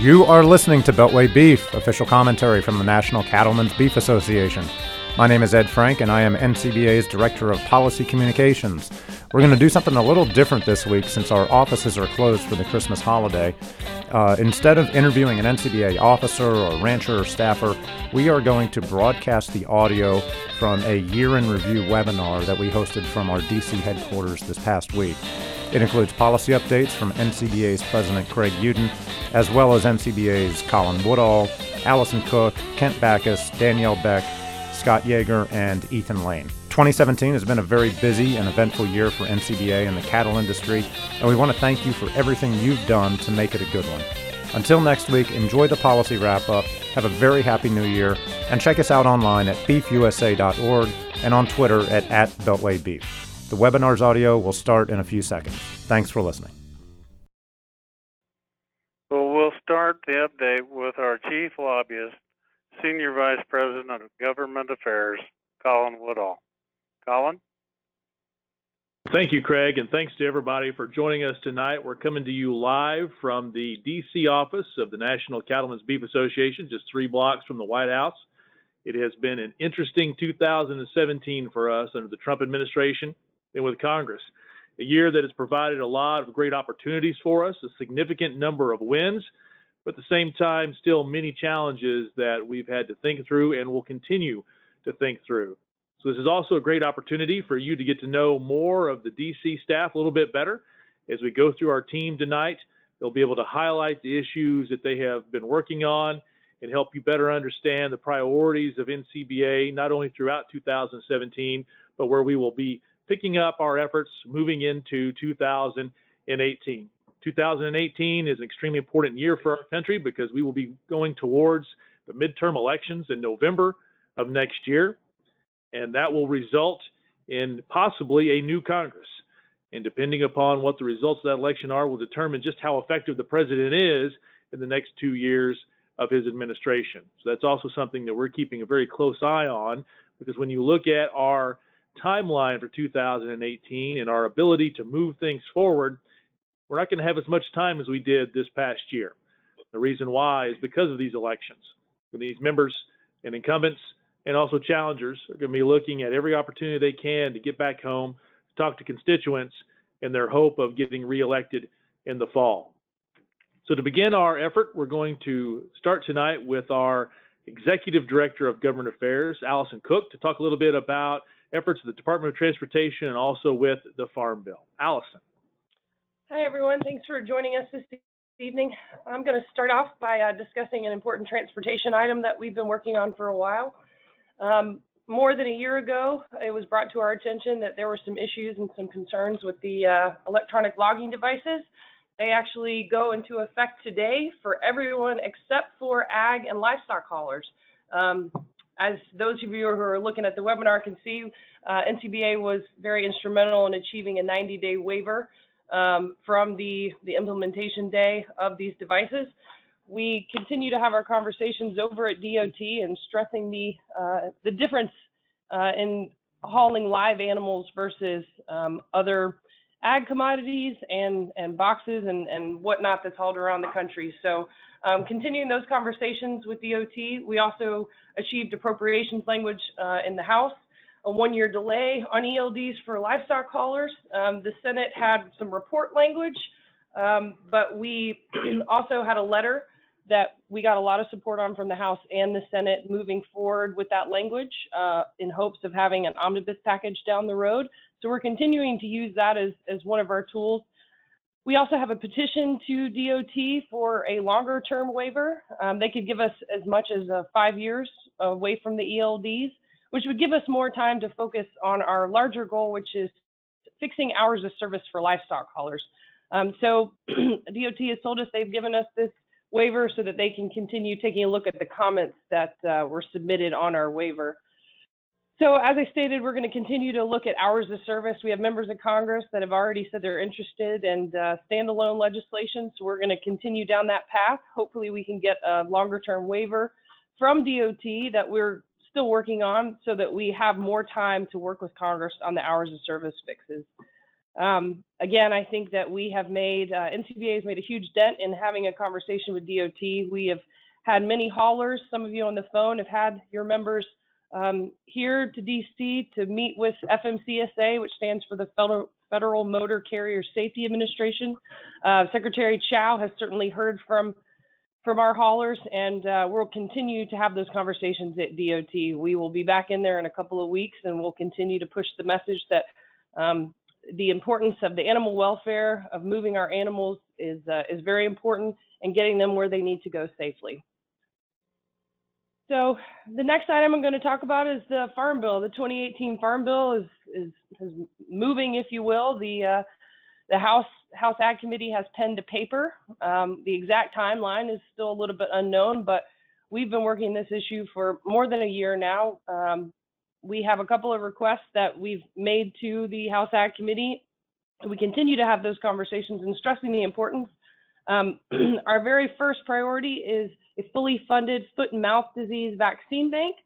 You are listening to Beltway Beef, official commentary from the National Cattlemen's Beef Association. My name is Ed Frank, and I am NCBA's Director of Policy Communications. We're going to do something a little different this week since our offices are closed for the Christmas holiday. Uh, instead of interviewing an NCBA officer or rancher or staffer, we are going to broadcast the audio from a year in review webinar that we hosted from our DC headquarters this past week. It includes policy updates from NCBA's President Craig Uden, as well as NCBA's Colin Woodall, Allison Cook, Kent Bacus, Danielle Beck, Scott Yager, and Ethan Lane. 2017 has been a very busy and eventful year for NCBA and the cattle industry, and we want to thank you for everything you've done to make it a good one. Until next week, enjoy the policy wrap up, have a very happy new year, and check us out online at beefusa.org and on Twitter at, at BeltwayBeef. The webinar's audio will start in a few seconds. Thanks for listening. Well, we'll start the update with our chief lobbyist, Senior Vice President of Government Affairs, Colin Woodall. Colin? Thank you, Craig, and thanks to everybody for joining us tonight. We're coming to you live from the D.C. office of the National Cattlemen's Beef Association, just three blocks from the White House. It has been an interesting 2017 for us under the Trump administration and with Congress. A year that has provided a lot of great opportunities for us, a significant number of wins, but at the same time, still many challenges that we've had to think through and will continue to think through. So, this is also a great opportunity for you to get to know more of the DC staff a little bit better. As we go through our team tonight, they'll be able to highlight the issues that they have been working on and help you better understand the priorities of NCBA, not only throughout 2017, but where we will be picking up our efforts moving into 2018. 2018 is an extremely important year for our country because we will be going towards the midterm elections in November of next year, and that will result in possibly a new Congress. And depending upon what the results of that election are, will determine just how effective the president is in the next two years of his administration. So that's also something that we're keeping a very close eye on because when you look at our timeline for 2018 and our ability to move things forward, we're not going to have as much time as we did this past year. The reason why is because of these elections. These members and incumbents and also challengers are going to be looking at every opportunity they can to get back home, talk to constituents in their hope of getting reelected in the fall. So to begin our effort, we're going to start tonight with our Executive Director of Government Affairs, Allison Cook, to talk a little bit about efforts of the Department of Transportation and also with the Farm Bill. Allison. Hi, everyone. Thanks for joining us this evening. I'm going to start off by uh, discussing an important transportation item that we've been working on for a while. Um, more than a year ago, it was brought to our attention that there were some issues and some concerns with the uh, electronic logging devices. They actually go into effect today for everyone except for ag and livestock haulers. Um, as those of you who are looking at the webinar can see, uh, NCBA was very instrumental in achieving a 90-day waiver um, from the, the implementation day of these devices. We continue to have our conversations over at DOT and stressing the, uh, the difference uh, in hauling live animals versus um, other ag commodities and, and boxes and, and whatnot that's hauled around the country. So um, continuing those conversations with DOT, we also achieved appropriations language uh, in the House, a one-year delay on ELDs for livestock haulers. Um, the Senate had some report language, um, but we also had a letter that we got a lot of support on from the House and the Senate moving forward with that language uh, in hopes of having an omnibus package down the road. So we're continuing to use that as, as one of our tools we also have a petition to DOT for a longer term waiver. Um, they could give us as much as uh, five years away from the ELDs, which would give us more time to focus on our larger goal, which is fixing hours of service for livestock haulers. Um, so DOT has told us they've given us this waiver so that they can continue taking a look at the comments that uh, were submitted on our waiver. So as I stated, we're going to continue to look at hours of service. We have members of Congress that have already said they're interested in uh, standalone legislation. So we're going to continue down that path. Hopefully we can get a longer term waiver from DOT that we're still working on so that we have more time to work with Congress on the hours of service fixes. Um, again, I think that we have made, uh, NCBA has made a huge dent in having a conversation with DOT. We have had many haulers. Some of you on the phone have had your members um, here to DC to meet with FMCSA, which stands for the Federal, Motor Carrier Safety Administration. Uh, Secretary Chao has certainly heard from from our haulers, and uh, we'll continue to have those conversations at DOT. We will be back in there in a couple of weeks, and we'll continue to push the message that um, the importance of the animal welfare of moving our animals is uh, is very important, and getting them where they need to go safely. So the next item I'm going to talk about is the Farm Bill. The 2018 Farm Bill is is, is moving, if you will. The uh, the House House Ag Committee has penned to paper. Um, the exact timeline is still a little bit unknown, but we've been working this issue for more than a year now. Um, we have a couple of requests that we've made to the House Ag Committee. We continue to have those conversations and stressing the importance. Um, our very first priority is a fully funded foot and mouth disease vaccine bank.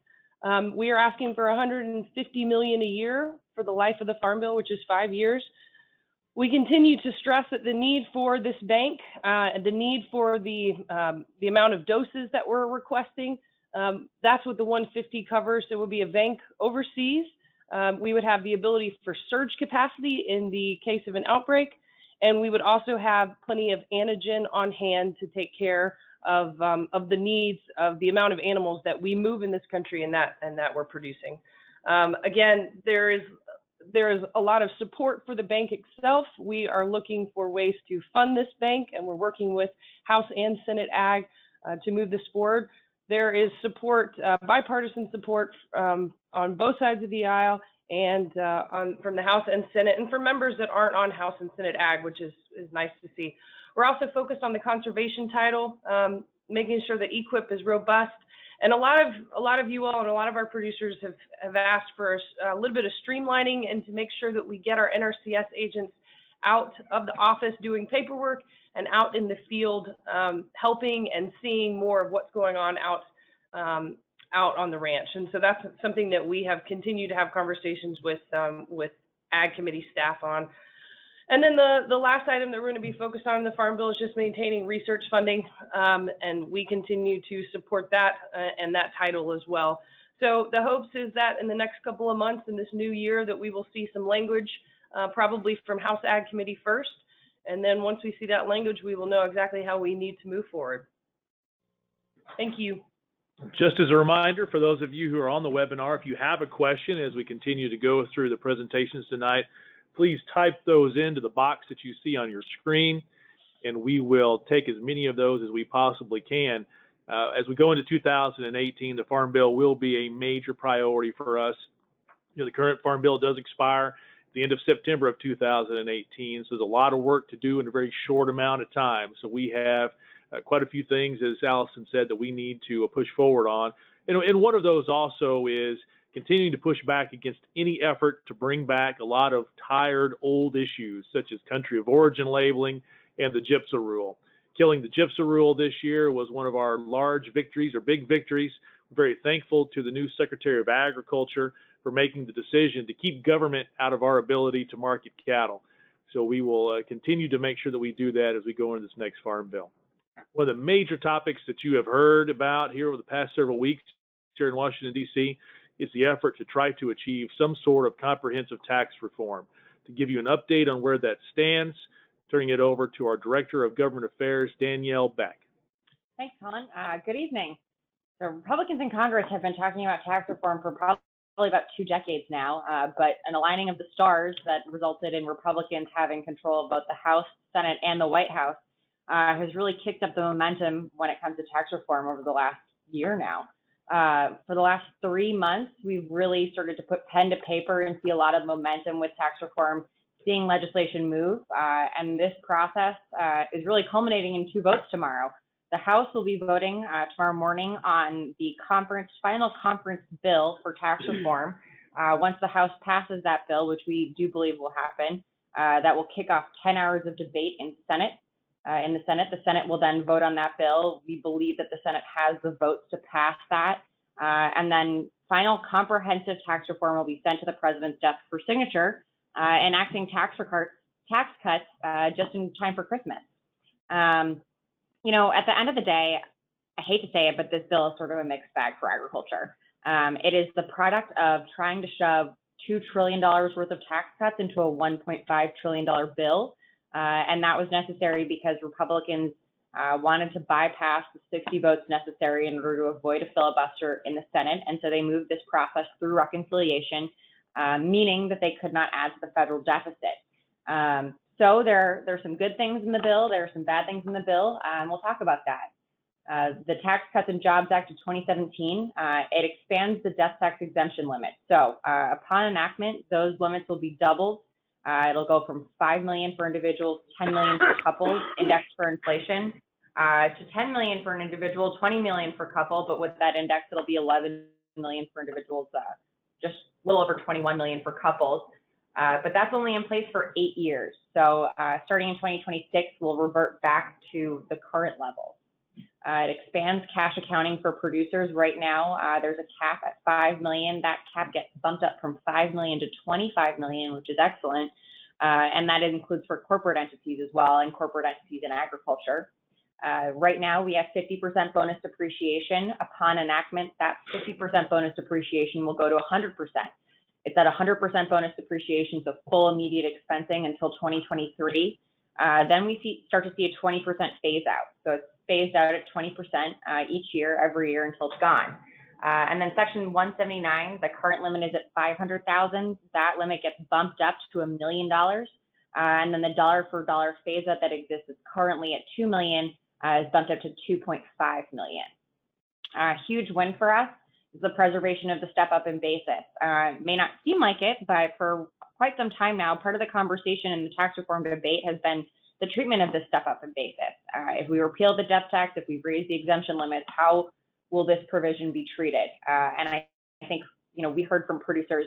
Um, we are asking for 150 million a year for the life of the Farm Bill, which is five years. We continue to stress that the need for this bank, uh, the need for the um, the amount of doses that we're requesting, um, that's what the 150 covers. It would be a bank overseas. Um, we would have the ability for surge capacity in the case of an outbreak, and we would also have plenty of antigen on hand to take care of um, of the needs of the amount of animals that we move in this country and that and that we're producing. Um, again, there is there is a lot of support for the bank itself. We are looking for ways to fund this bank, and we're working with House and Senate Ag uh, to move this forward. There is support, uh, bipartisan support um, on both sides of the aisle and uh, on from the House and Senate, and for members that aren't on House and Senate Ag, which is is nice to see. We're also focused on the conservation title, um, making sure that EQIP is robust and a lot of a lot of you all and a lot of our producers have, have asked for a, a little bit of streamlining and to make sure that we get our NRCS agents out of the office doing paperwork and out in the field um, helping and seeing more of what's going on out um, out on the ranch. And so that's something that we have continued to have conversations with um, with ag committee staff on. And then the, the last item that we're going to be focused on in the Farm Bill is just maintaining research funding. Um, and we continue to support that uh, and that title as well. So the hopes is that in the next couple of months in this new year that we will see some language, uh, probably from House Ag Committee first. And then once we see that language, we will know exactly how we need to move forward. Thank you. Just as a reminder for those of you who are on the webinar, if you have a question as we continue to go through the presentations tonight, please type those into the box that you see on your screen, and we will take as many of those as we possibly can. Uh, as we go into 2018, the Farm Bill will be a major priority for us. You know, the current Farm Bill does expire at the end of September of 2018, so there's a lot of work to do in a very short amount of time. So we have uh, quite a few things, as Allison said, that we need to push forward on. And, and one of those also is continuing to push back against any effort to bring back a lot of tired old issues such as country of origin labeling and the GIPSA rule. Killing the GIPSA rule this year was one of our large victories or big victories. We're very thankful to the new Secretary of Agriculture for making the decision to keep government out of our ability to market cattle. So we will uh, continue to make sure that we do that as we go into this next farm bill. One of the major topics that you have heard about here over the past several weeks here in Washington, D.C is the effort to try to achieve some sort of comprehensive tax reform. To give you an update on where that stands, turning it over to our Director of Government Affairs, Danielle Beck. Thanks, Colin. Uh, good evening. The Republicans in Congress have been talking about tax reform for probably about two decades now, uh, but an aligning of the stars that resulted in Republicans having control of both the House, Senate, and the White House uh, has really kicked up the momentum when it comes to tax reform over the last year now uh, for the last three months, we've really started to put pen to paper and see a lot of momentum with tax reform, seeing legislation move. Uh, and this process uh, is really culminating in two votes tomorrow. The House will be voting uh, tomorrow morning on the conference final conference bill for tax reform. Uh, once the House passes that bill, which we do believe will happen, uh, that will kick off 10 hours of debate in Senate uh, in the Senate. The Senate will then vote on that bill. We believe that the Senate has the votes to pass that. Uh, and then final comprehensive tax reform will be sent to the president's desk for signature uh, enacting tax, tax cuts uh, just in time for Christmas. Um, you know, at the end of the day, I hate to say it, but this bill is sort of a mixed bag for agriculture. Um, it is the product of trying to shove $2 trillion worth of tax cuts into a $1.5 trillion bill. Uh, and that was necessary because Republicans uh, wanted to bypass the 60 votes necessary in order to avoid a filibuster in the Senate. And so they moved this process through reconciliation, uh, meaning that they could not add to the federal deficit. Um, so there, there are some good things in the bill. There are some bad things in the bill, and um, we'll talk about that. Uh, the Tax Cuts and Jobs Act of 2017, uh, it expands the death tax exemption limit. So uh, upon enactment, those limits will be doubled. Uh, it'll go from 5 million for individuals, 10 million for couples, indexed for inflation, uh, to 10 million for an individual, 20 million for couple, but with that index, it'll be 11 million for individuals, just a little over 21 million for couples. Uh, but that's only in place for eight years. So uh, starting in 2026, we'll revert back to the current level. Uh, it expands cash accounting for producers. Right now, uh, there's a cap at 5 million. That cap gets bumped up from 5 million to 25 million, which is excellent. Uh, and that includes for corporate entities as well and corporate entities in agriculture. Uh, right now, we have 50% bonus depreciation. Upon enactment, that 50% bonus depreciation will go to 100%. It's at 100% bonus depreciation, so full immediate expensing until 2023. Uh, then we see, start to see a 20% phase out. So it's phased out at 20% uh, each year, every year until it's gone. Uh, and then section 179, the current limit is at 500,000. That limit gets bumped up to a million dollars. Uh, and then the dollar for dollar phase out that exists is currently at 2 million, uh, is bumped up to 2.5 million. A huge win for us is the preservation of the step up in basis. Uh, may not seem like it, but for quite some time now, part of the conversation in the tax reform debate has been the treatment of the step up in basis. Uh, if we repeal the death tax, if we raise the exemption limits, how will this provision be treated? Uh, and I, I think, you know, we heard from producers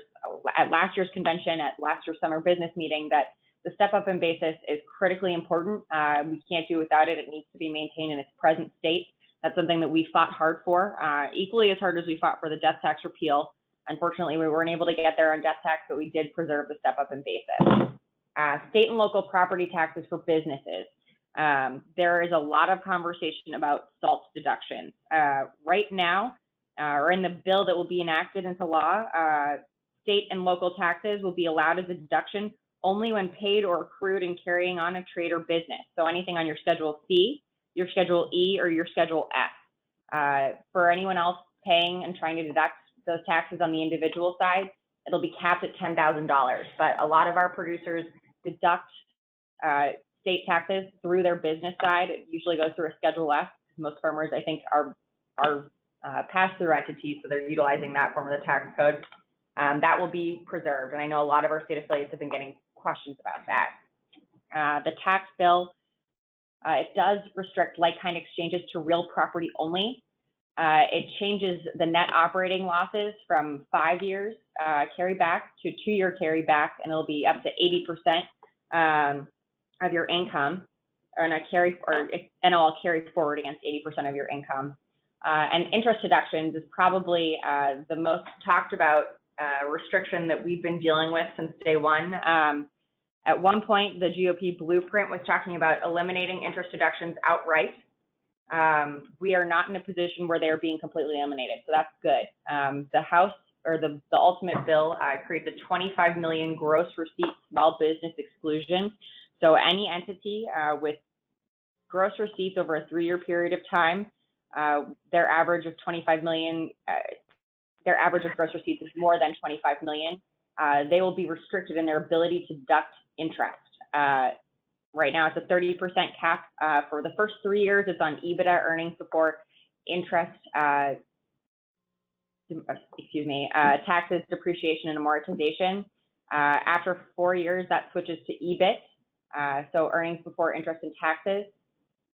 at last year's convention, at last year's summer business meeting, that the step up in basis is critically important. Uh, we can't do without it. It needs to be maintained in its present state. That's something that we fought hard for, uh, equally as hard as we fought for the death tax repeal. Unfortunately, we weren't able to get there on death tax, but we did preserve the step up in basis. Uh, state and local property taxes for businesses. Um, there is a lot of conversation about SALT deductions. Uh, right now, uh, or in the bill that will be enacted into law, uh, state and local taxes will be allowed as a deduction only when paid or accrued in carrying on a trade or business. So anything on your Schedule C, your Schedule E, or your Schedule F. Uh, for anyone else paying and trying to deduct those taxes on the individual side, it'll be capped at $10,000. But a lot of our producers deduct uh, state taxes through their business side. It usually goes through a Schedule F. Most farmers, I think, are are uh, pass-through entities, so they're utilizing that form of the tax code. Um, that will be preserved, and I know a lot of our state affiliates have been getting questions about that. Uh, the tax bill, uh, it does restrict like-kind exchanges to real property only. Uh, it changes the net operating losses from five years uh, carry back to two-year carry back, and it'll be up to 80% um, of your income, and a carry or it'll carry forward against 80% of your income. Uh, and interest deductions is probably uh, the most talked about uh, restriction that we've been dealing with since day one. Um, at one point, the GOP blueprint was talking about eliminating interest deductions outright. Um, we are not in a position where they're being completely eliminated, so that's good. Um, the House or the, the ultimate bill uh, creates a 25 million gross receipt small business exclusion. So any entity uh, with gross receipts over a three-year period of time, uh, their average of 25 million, uh, their average of gross receipts is more than 25 million. Uh, they will be restricted in their ability to deduct interest. Uh, right now, it's a 30% cap for the first three years. It's on EBITDA earnings before interest, excuse me, uh, taxes, depreciation, and amortization. Uh, after four years, that switches to EBIT, uh, so earnings before interest and taxes.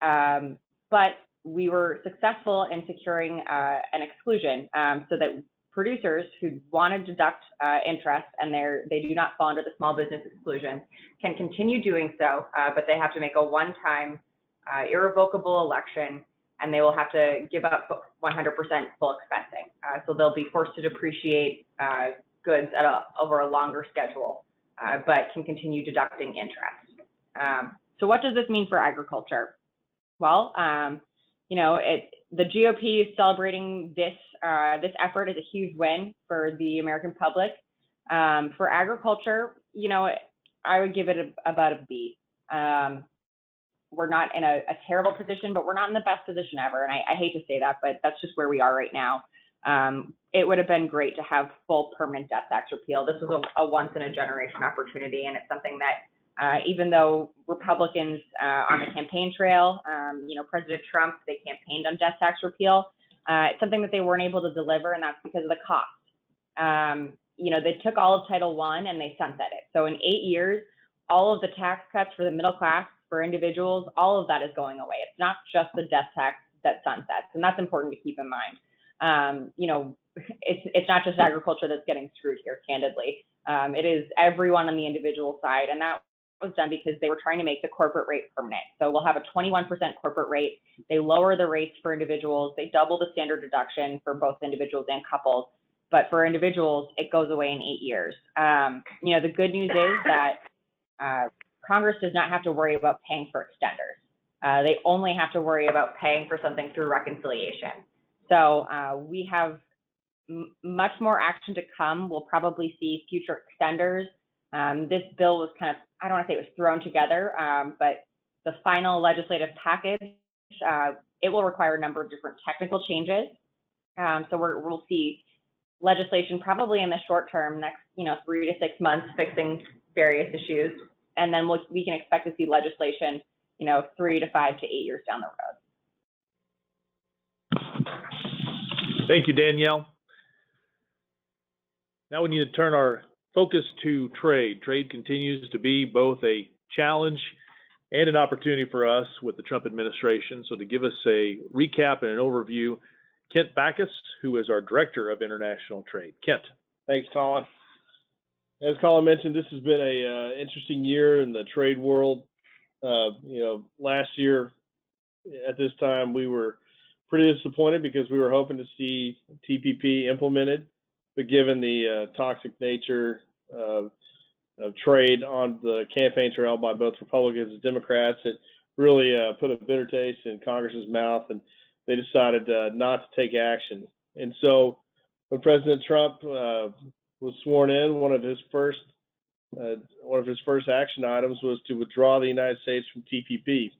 Um, but we were successful in securing uh, an exclusion um, so that producers who want to deduct uh, interest and they do not fall under the small business exclusion can continue doing so, uh, but they have to make a one-time irrevocable election and they will have to give up 100% full expensing. Uh, so they'll be forced to depreciate uh, goods a, over a longer schedule. uh, but can continue deducting interest. Um, so what does this mean for agriculture? Well, um, you know, it, the GOP is celebrating this uh, this effort is a huge win for the American public. Um, for agriculture, you know, I would give it a, about a B. Um, we're not in a, a, terrible position, but we're not in the best position ever. And I, I hate to say that, but that's just where we are right now. Um, it would have been great to have full permanent death tax repeal. This was a, a once in a generation opportunity, and it's something that uh, even though Republicans uh, on the campaign trail, um, you know, President Trump, they campaigned on death tax repeal. Uh, it's something that they weren't able to deliver, and that's because of the cost. Um, you know, they took all of Title I and they sunset it. So in eight years, all of the tax cuts for the middle class, for individuals, all of that is going away. It's not just the death tax that sunsets, and that's important to keep in mind. Um, you know, it's it's not just agriculture that's getting screwed here, candidly. Um, it is everyone on the individual side, and that was done because they were trying to make the corporate rate permanent. So we'll have a 21% corporate rate. They lower the rates for individuals. They double the standard deduction for both individuals and couples. But for individuals, it goes away in eight years. Um, you know, the good news is that uh, Congress does not have to worry about paying for extenders. Uh, they only have to worry about paying for something through reconciliation. So uh, we have much more action to come. We'll probably see future extenders um, this bill was kind of, I don't want to say it was thrown together, um, but the final legislative package, uh, it will require a number of different technical changes. Um, so we will see legislation probably in the short term, next, you know, three to six months, fixing various issues. And then we'll, we can expect to see legislation, you know, three to five to eight years down the road. Thank you, Danielle. Now we need to turn our focus to trade. Trade continues to be both a challenge and an opportunity for us with the Trump administration. So, to give us a recap and an overview, Kent Bacus, who is our Director of International Trade. Kent. Thanks, Colin. As Colin mentioned, this has been a uh, interesting year in the trade world. Uh, you know, last year at this time we were pretty disappointed because we were hoping to see TPP implemented but given the uh, toxic nature of, of, trade on the campaign trail by both Republicans and Democrats, it really uh, put a bitter taste in Congress's mouth, and they decided uh, not to take action. And so, when President Trump uh, was sworn in, one of his first uh, one of his first action items was to withdraw the United States from TPP.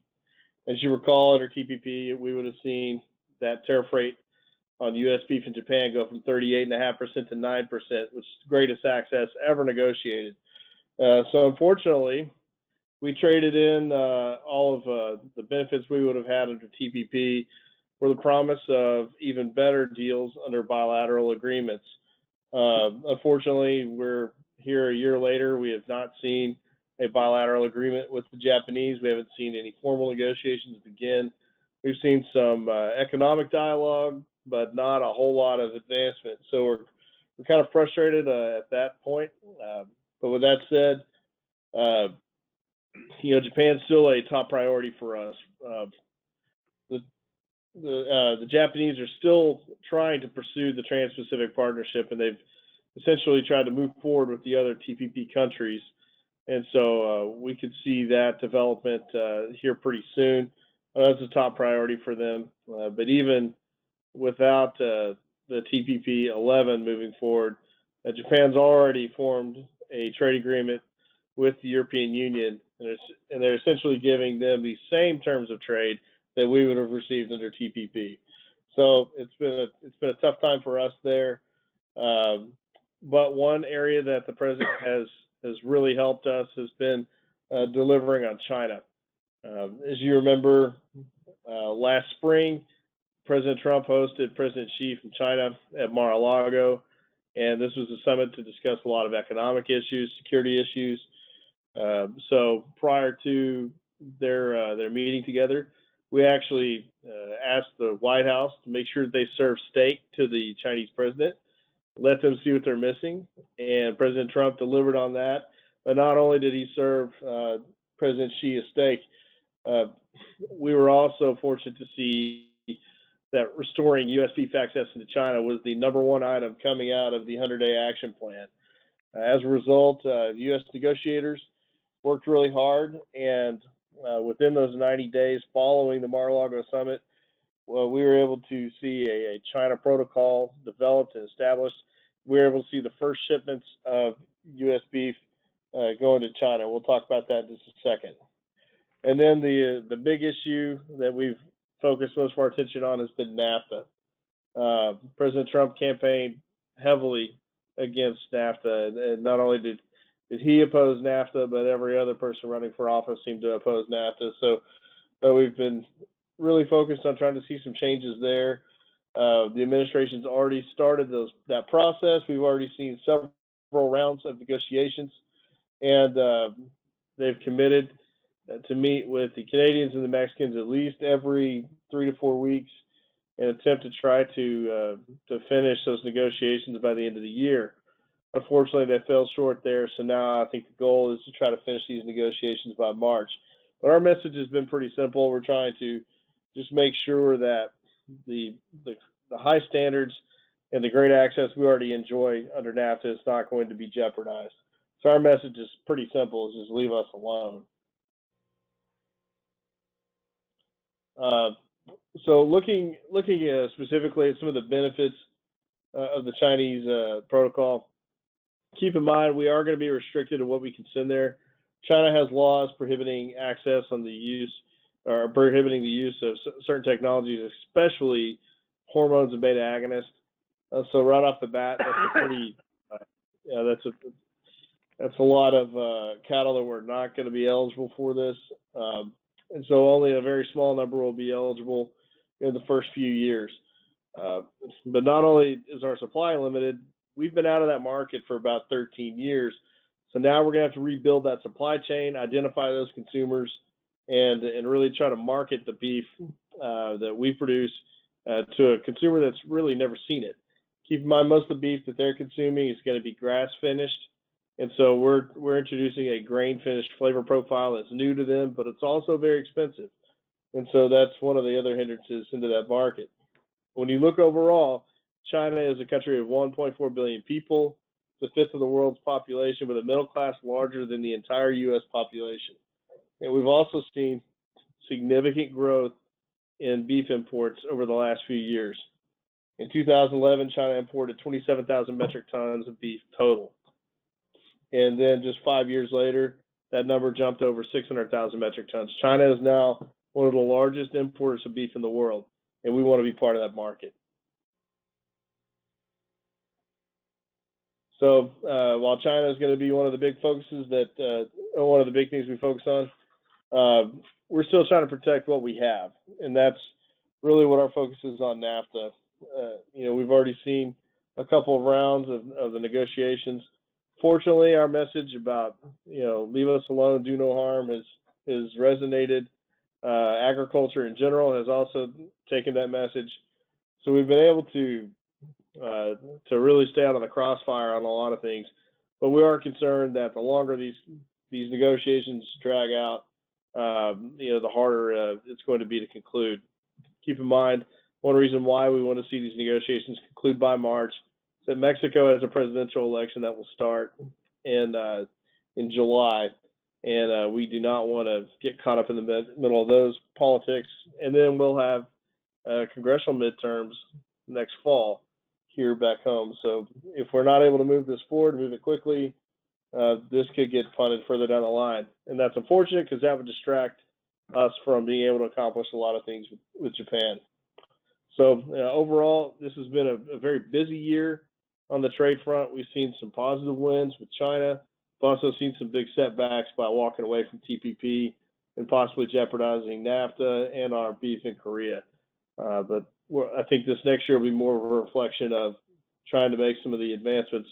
As you recall, under TPP, we would have seen that tariff rate on U.S. beef in Japan go from 38.5% to 9%, which is the greatest access ever negotiated. Uh, so unfortunately, we traded in uh, all of uh, the benefits we would have had under TPP for the promise of even better deals under bilateral agreements. Uh, unfortunately, we're here a year later. We have not seen a bilateral agreement with the Japanese. We haven't seen any formal negotiations begin. We've seen some uh, economic dialogue, but not a whole lot of advancement. So we're we're kind of frustrated uh, at that point. Uh, but with that said, uh, you know, Japan's still a top priority for us. Uh, the uh, the Japanese are still trying to pursue the Trans-Pacific Partnership, and they've essentially tried to move forward with the other TPP countries. And so uh, we could see that development here pretty soon. that's a top priority for them. but even without uh, the TPP 11 moving forward. Uh, Japan's already formed a trade agreement with the European Union, and, and, they're essentially giving them the same terms of trade that we would have received under TPP. So it's been a, it's been a tough time for us there. Um, but one area that the president has has really helped us has been uh, delivering on China. Um, as you remember, uh, last spring President Trump hosted President Xi from China at Mar-a-Lago, and this was a summit to discuss a lot of economic issues, security issues. Uh, so prior to their uh, their meeting together, we actually uh, asked the White House to make sure they serve steak to the Chinese president, let them see what they're missing, and President Trump delivered on that. But not only did he serve uh, President Xi a steak, uh, we were also fortunate to see that restoring U.S. beef access into China was the number one item coming out of the 100 day action plan. As a result, uh, U.S. negotiators worked really hard, and uh, within those 90 days following the Mar-a-Lago summit, well, we were able to see a, a China protocol developed and established. We were able to see the first shipments of U.S. beef uh, going to China. We'll talk about that in just a second. And then the the big issue that we've focused most of our attention on has been NAFTA. Uh, President Trump campaigned heavily against NAFTA, and not only did he opposed NAFTA, but every other person running for office seemed to oppose NAFTA. So, so we've been really focused on trying to see some changes there. Uh, the administration's already started those that process. We've already seen several rounds of negotiations, and uh, they've committed uh, to meet with the Canadians and the Mexicans at least every three to four weeks and attempt to try to uh, to finish those negotiations by the end of the year. Unfortunately, they fell short there. So now I think the goal is to try to finish these negotiations by March. But our message has been pretty simple. We're trying to just make sure that the the, the high standards and the great access we already enjoy under NAFTA is not going to be jeopardized. So our message is pretty simple: is just leave us alone. Uh, so looking looking uh, specifically at some of the benefits uh, of the Chinese uh, protocol, keep in mind we are going to be restricted to what we can send there. China has laws prohibiting access on the use or prohibiting the use of certain technologies, especially hormones and beta agonists. Uh, so right off the bat, that's a pretty uh, yeah, that's a that's a lot of uh, cattle that were not going to be eligible for this, um, and so only a very small number will be eligible in the first few years. Uh, but not only is our supply limited, we've been out of that market for about 13 years. So now we're going to have to rebuild that supply chain, identify those consumers, and and really try to market the beef uh, that we produce uh, to a consumer that's really never seen it. Keep in mind, most of the beef that they're consuming is going to be grass finished, and so we're we're introducing a grain finished flavor profile that's new to them, but it's also very expensive, and so that's one of the other hindrances into that market. When you look overall, China is a country of 1.4 billion people, the fifth of the world's population, with a middle class larger than the entire U.S. population. And we've also seen significant growth in beef imports over the last few years. In 2011, China imported 27,000 metric tons of beef total. And then just five years later, that number jumped over 600,000 metric tons. China is now one of the largest importers of beef in the world, and we want to be part of that market. So uh, while China is going to be one of the big focuses that, uh, one of the big things we focus on, uh, we're still trying to protect what we have, and that's really what our focus is on NAFTA. Uh, you know, we've already seen a couple of rounds of, of the negotiations. Fortunately, our message about you know leave us alone, do no harm has has resonated. Uh, agriculture in general has also taken that message, so we've been able to uh, to really stay out of the crossfire on a lot of things. But we are concerned that the longer these these negotiations drag out, um, you know, the harder uh, it's going to be to conclude. Keep in mind, one reason why we want to see these negotiations conclude by March is that Mexico has a presidential election that will start in uh, in July, and uh, we do not want to get caught up in the mid- middle of those politics. And then we'll have uh, congressional midterms next fall here back home. So if we're not able to move this forward, move it quickly, uh, this could get funded further down the line. And that's unfortunate because that would distract us from being able to accomplish a lot of things with, with Japan. So uh, overall, this has been a, a, very busy year on the trade front. We've seen some positive wins with China. We've also seen some big setbacks by walking away from TPP and possibly jeopardizing NAFTA and our beef in Korea. Uh, but I think this next year will be more of a reflection of trying to make some of the advancements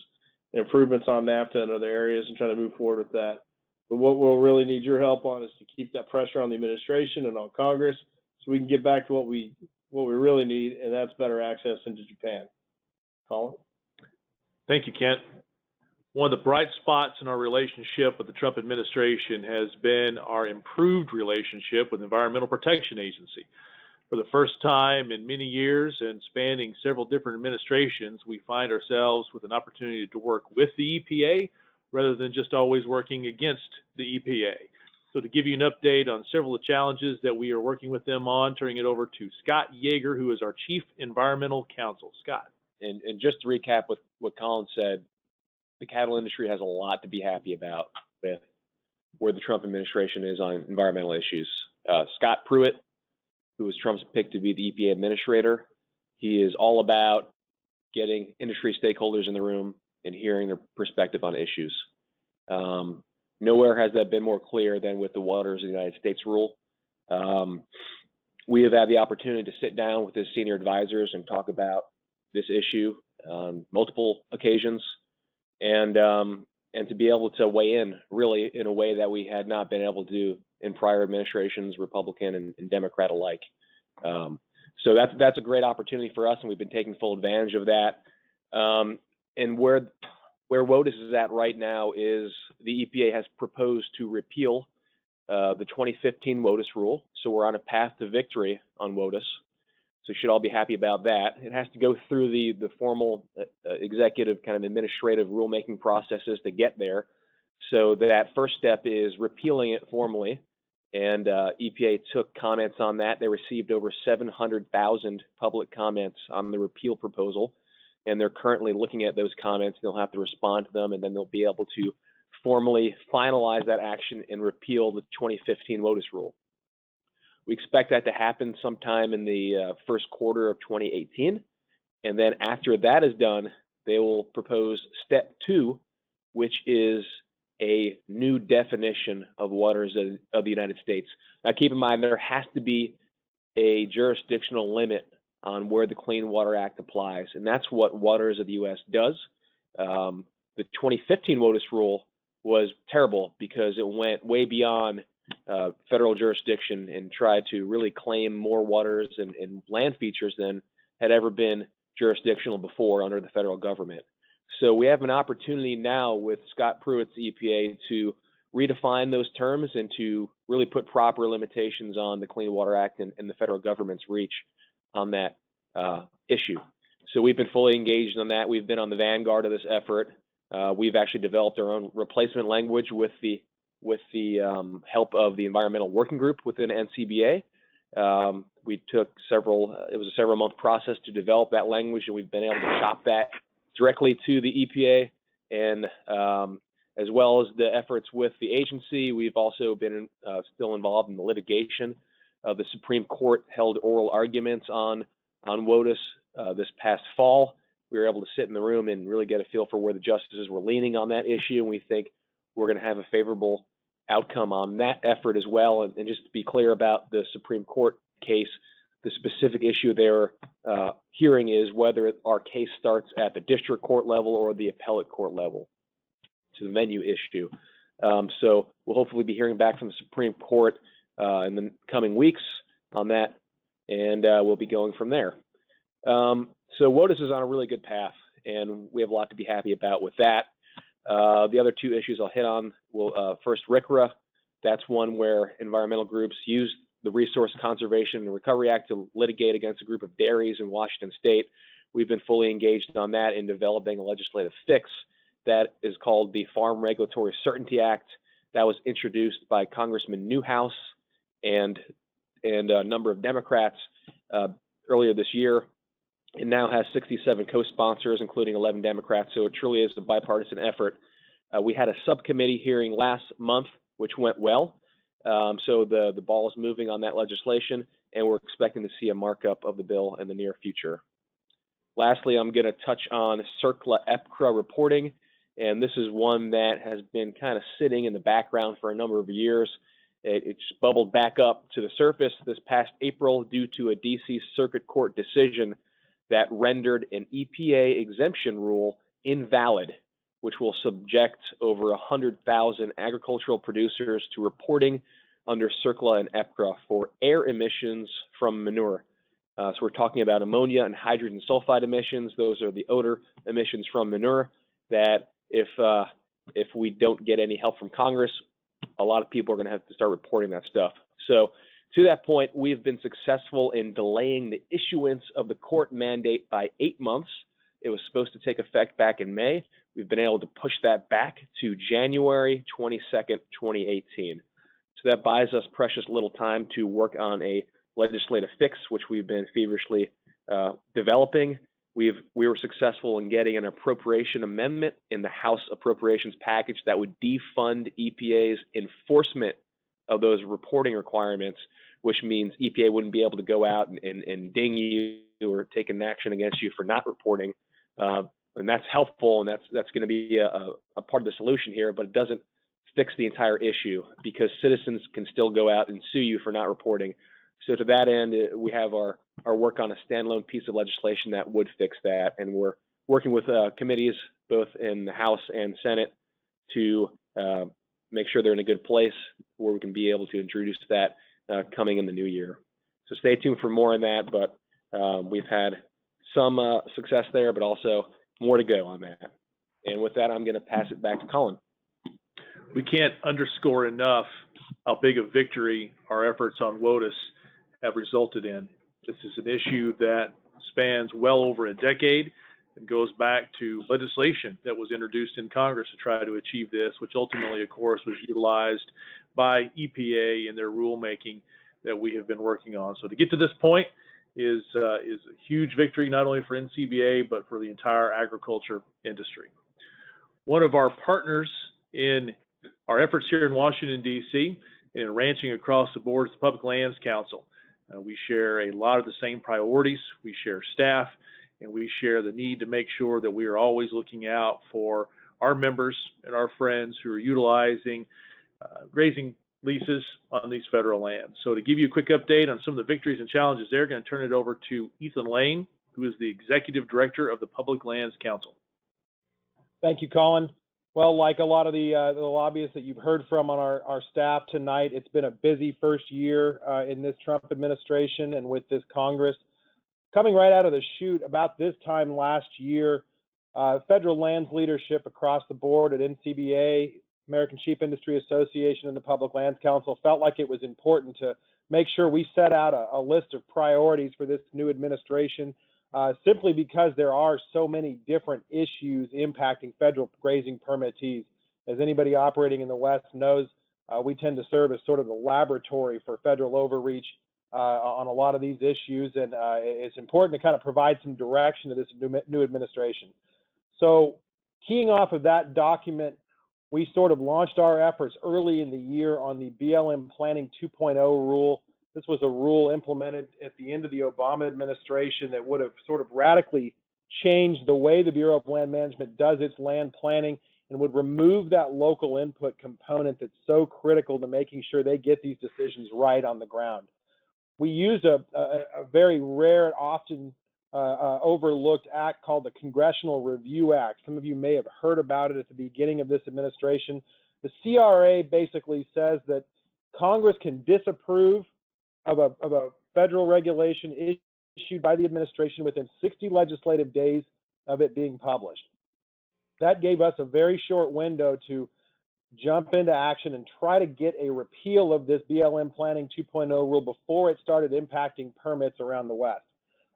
improvements on NAFTA and other areas and trying to move forward with that. But what we'll really need your help on is to keep that pressure on the administration and on Congress so we can get back to what we what we really need, and that's better access into Japan. Colin? Thank you, Kent. One of the bright spots in our relationship with the Trump administration has been our improved relationship with the Environmental Protection Agency. For the first time in many years and spanning several different administrations, we find ourselves with an opportunity to work with the EPA rather than just always working against the EPA. So to give you an update on several of the challenges that we are working with them on, turning it over to Scott Yager, who is our Chief Environmental Counsel. Scott. And, and just to recap what, what Colin said, the cattle industry has a lot to be happy about with where the Trump administration is on environmental issues. Uh, Scott Pruitt, who was Trump's pick to be the EPA administrator, he is all about getting industry stakeholders in the room and hearing their perspective on issues. Um, nowhere has that been more clear than with the Waters of the United States rule. Um, we have had the opportunity to sit down with his senior advisors and talk about this issue on multiple occasions and um, and to be able to weigh in really in a way that we had not been able to do in prior administrations, Republican and, and Democrat alike. Um, so that's that's a great opportunity for us, and we've been taking full advantage of that. Um, and where where WOTUS is at right now is the EPA has proposed to repeal uh, the 2015 WOTUS rule. So we're on a path to victory on WOTUS. So you should all be happy about that. It has to go through the the formal uh, uh, executive kind of administrative rulemaking processes to get there. So that first step is repealing it formally, and uh, EPA took comments on that. They received over 700,000 public comments on the repeal proposal, and they're currently looking at those comments. They'll have to respond to them, and then they'll be able to formally finalize that action and repeal the 2015 WOTUS rule. We expect that to happen sometime in the uh, first quarter of 2018. And then after that is done, they will propose step two, which is a new definition of waters of, of the United States. Now, keep in mind, there has to be a jurisdictional limit on where the Clean Water Act applies, and that's what Waters of the U.S. does. Um, the 2015 WOTUS rule was terrible because it went way beyond uh, federal jurisdiction and tried to really claim more waters and, and, land features than had ever been jurisdictional before under the federal government. So we have an opportunity now with Scott Pruitt's EPA to redefine those terms and to really put proper limitations on the Clean Water Act and, and the federal government's reach on that uh, issue. So we've been fully engaged on that. We've been on the vanguard of this effort. Uh, we've actually developed our own replacement language with the with the um, help of the environmental working group within NCBA. Um, we took several, uh, it was a several month process to develop that language, and we've been able to shop that directly to the EPA. And um, as well as the efforts with the agency, we've also been uh, still involved in the litigation. Uh, the Supreme Court held oral arguments on, on WOTUS uh, this past fall. We were able to sit in the room and really get a feel for where the justices were leaning on that issue, and we think we're going to have a favorable outcome on that effort as well. And, and, just to be clear about the Supreme Court case, the specific issue they're uh, hearing is whether our case starts at the district court level or the appellate court level. To the venue issue. Um, so we'll hopefully be hearing back from the Supreme Court uh, in the coming weeks on that, and uh, we'll be going from there. Um, so WOTUS is on a really good path, and we have a lot to be happy about with that. Uh, the other two issues I'll hit on will uh, first RCRA. That's one where environmental groups use the Resource Conservation and Recovery Act to litigate against a group of dairies in Washington State. We've been fully engaged on that in developing a legislative fix that is called the Farm Regulatory Certainty Act. That was introduced by Congressman Newhouse and and a number of Democrats uh, earlier this year. It now has 67 co-sponsors, including 11 Democrats. So it truly is a bipartisan effort. Uh, we had a subcommittee hearing last month, which went well. Um, so the the ball is moving on that legislation, and we're expecting to see a markup of the bill in the near future. Lastly, I'm going to touch on CERCLA EPCRA reporting, and this is one that has been kind of sitting in the background for a number of years. It, it's bubbled back up to the surface this past April due to a DC Circuit Court decision that rendered an EPA exemption rule invalid, which will subject over 100,000 agricultural producers to reporting under CERCLA and EPCRA for air emissions from manure. Uh, so we're talking about ammonia and hydrogen sulfide emissions. Those are the odor emissions from manure that if uh, if we don't get any help from Congress, a lot of people are going to have to start reporting that stuff. So To that point, we have been successful in delaying the issuance of the court mandate by eight months. It was supposed to take effect back in May. We've been able to push that back to January 22nd, 2018. So that buys us precious little time to work on a legislative fix, which we've been feverishly uh, developing. We've we were successful in getting an appropriation amendment in the House appropriations package that would defund EPA's enforcement of those reporting requirements, which means EPA wouldn't be able to go out and, and, and ding you or take an action against you for not reporting. Uh, and that's helpful, and that's that's going to be a, a part of the solution here, but it doesn't fix the entire issue because citizens can still go out and sue you for not reporting. So to that end, uh, we have our, our work on a standalone piece of legislation that would fix that. And we're working with uh, committees, both in the House and Senate, to uh, make sure they're in a good place where we can be able to introduce that uh, coming in the new year. So stay tuned for more on that, but um, we've had some uh, success there, but also more to go on that. And with that, I'm going to pass it back to Colin. We can't underscore enough how big a victory our efforts on WOTUS have resulted in. This is an issue that spans well over a decade and goes back to legislation that was introduced in Congress to try to achieve this, which ultimately, of course, was utilized by EPA in their rulemaking that we have been working on. So to get to this point is uh, is a huge victory not only for NCBA but for the entire agriculture industry. One of our partners in our efforts here in Washington D.C. in ranching across the board is the Public Lands Council. Uh, we share a lot of the same priorities. We share staff, and we share the need to make sure that we are always looking out for our members and our friends who are utilizing uh, grazing leases on these federal lands. So to give you a quick update on some of the victories and challenges there, going to turn it over to Ethan Lane, who is the Executive Director of the Public Lands Council. Thank you, Colin. Well, like a lot of the, uh, the lobbyists that you've heard from on our, our staff tonight, it's been a busy first year uh, in this Trump administration and with this Congress. Coming right out of the chute, about this time last year, uh, federal lands leadership across the board at NCBA, American Sheep Industry Association, and the Public Lands Council felt like it was important to make sure we set out a, a list of priorities for this new administration uh, simply because there are so many different issues impacting federal grazing permittees. As anybody operating in the West knows, uh, we tend to serve as sort of the laboratory for federal overreach uh, on a lot of these issues, and uh, it's important to kind of provide some direction to this new, new administration. So, keying off of that document, we sort of launched our efforts early in the year on the BLM Planning 2.0 rule this was a rule implemented at the end of the Obama administration that would have sort of radically changed the way the Bureau of Land Management does its land planning and would remove that local input component that's so critical to making sure they get these decisions right on the ground. We used a, a, a very rare and often uh, uh, overlooked act called the Congressional Review Act. Some of you may have heard about it at the beginning of this administration. The CRA basically says that Congress can disapprove of a, of a federal regulation issued by the administration within 60 legislative days of it being published. That gave us a very short window to jump into action and try to get a repeal of this BLM Planning 2.0 rule before it started impacting permits around the West.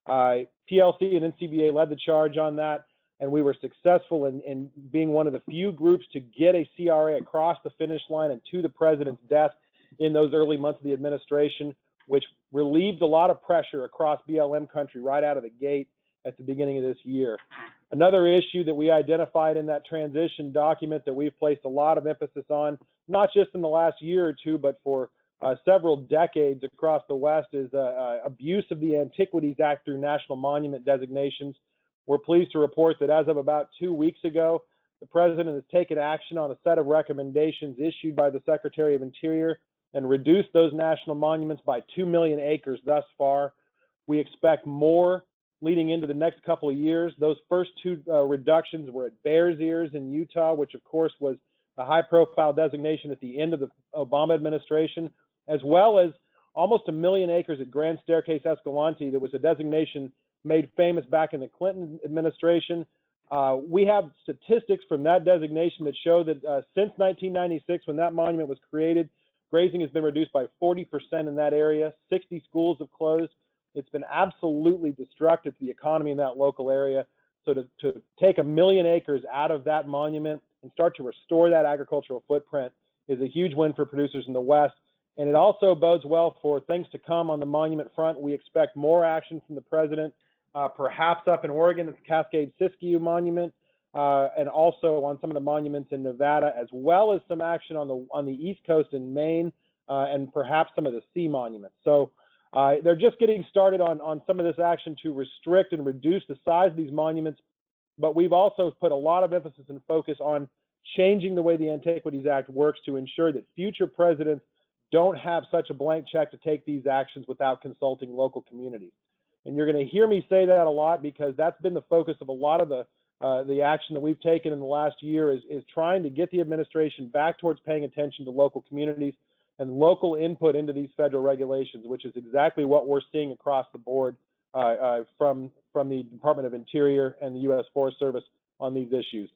Uh, PLC and NCBA led the charge on that, and we were successful in, in being one of the few groups to get a CRA across the finish line and to the president's desk in those early months of the administration which relieved a lot of pressure across BLM country right out of the gate at the beginning of this year. Another issue that we identified in that transition document that we've placed a lot of emphasis on, not just in the last year or two, but for uh, several decades across the West, is uh, uh, abuse of the Antiquities Act through national monument designations. We're pleased to report that as of about two weeks ago, the president has taken action on a set of recommendations issued by the Secretary of Interior and reduced those national monuments by 2 million acres thus far. We expect more leading into the next couple of years. Those first two uh, reductions were at Bears Ears in Utah, which of course was a high profile designation at the end of the Obama administration, as well as almost a million acres at Grand Staircase Escalante that was a designation made famous back in the Clinton administration. Uh, we have statistics from that designation that show that uh, since 1996, when that monument was created, Grazing has been reduced by 40% in that area. 60 schools have closed. It's been absolutely destructive to the economy in that local area. So to, to take a million acres out of that monument and start to restore that agricultural footprint is a huge win for producers in the West. And it also bodes well for things to come on the monument front. We expect more action from the president, uh, perhaps up in Oregon at the Cascade Siskiyou Monument, uh, and also on some of the monuments in Nevada, as well as some action on the on the East Coast in Maine, uh, and perhaps some of the sea monuments. So uh, they're just getting started on on some of this action to restrict and reduce the size of these monuments. But we've also put a lot of emphasis and focus on changing the way the Antiquities Act works to ensure that future presidents don't have such a blank check to take these actions without consulting local communities. And you're going to hear me say that a lot because that's been the focus of a lot of the uh, the action that we've taken in the last year is, is trying to get the administration back towards paying attention to local communities and local input into these federal regulations, which is exactly what we're seeing across the board uh, uh, from from the Department of Interior and the U.S. Forest Service on these issues.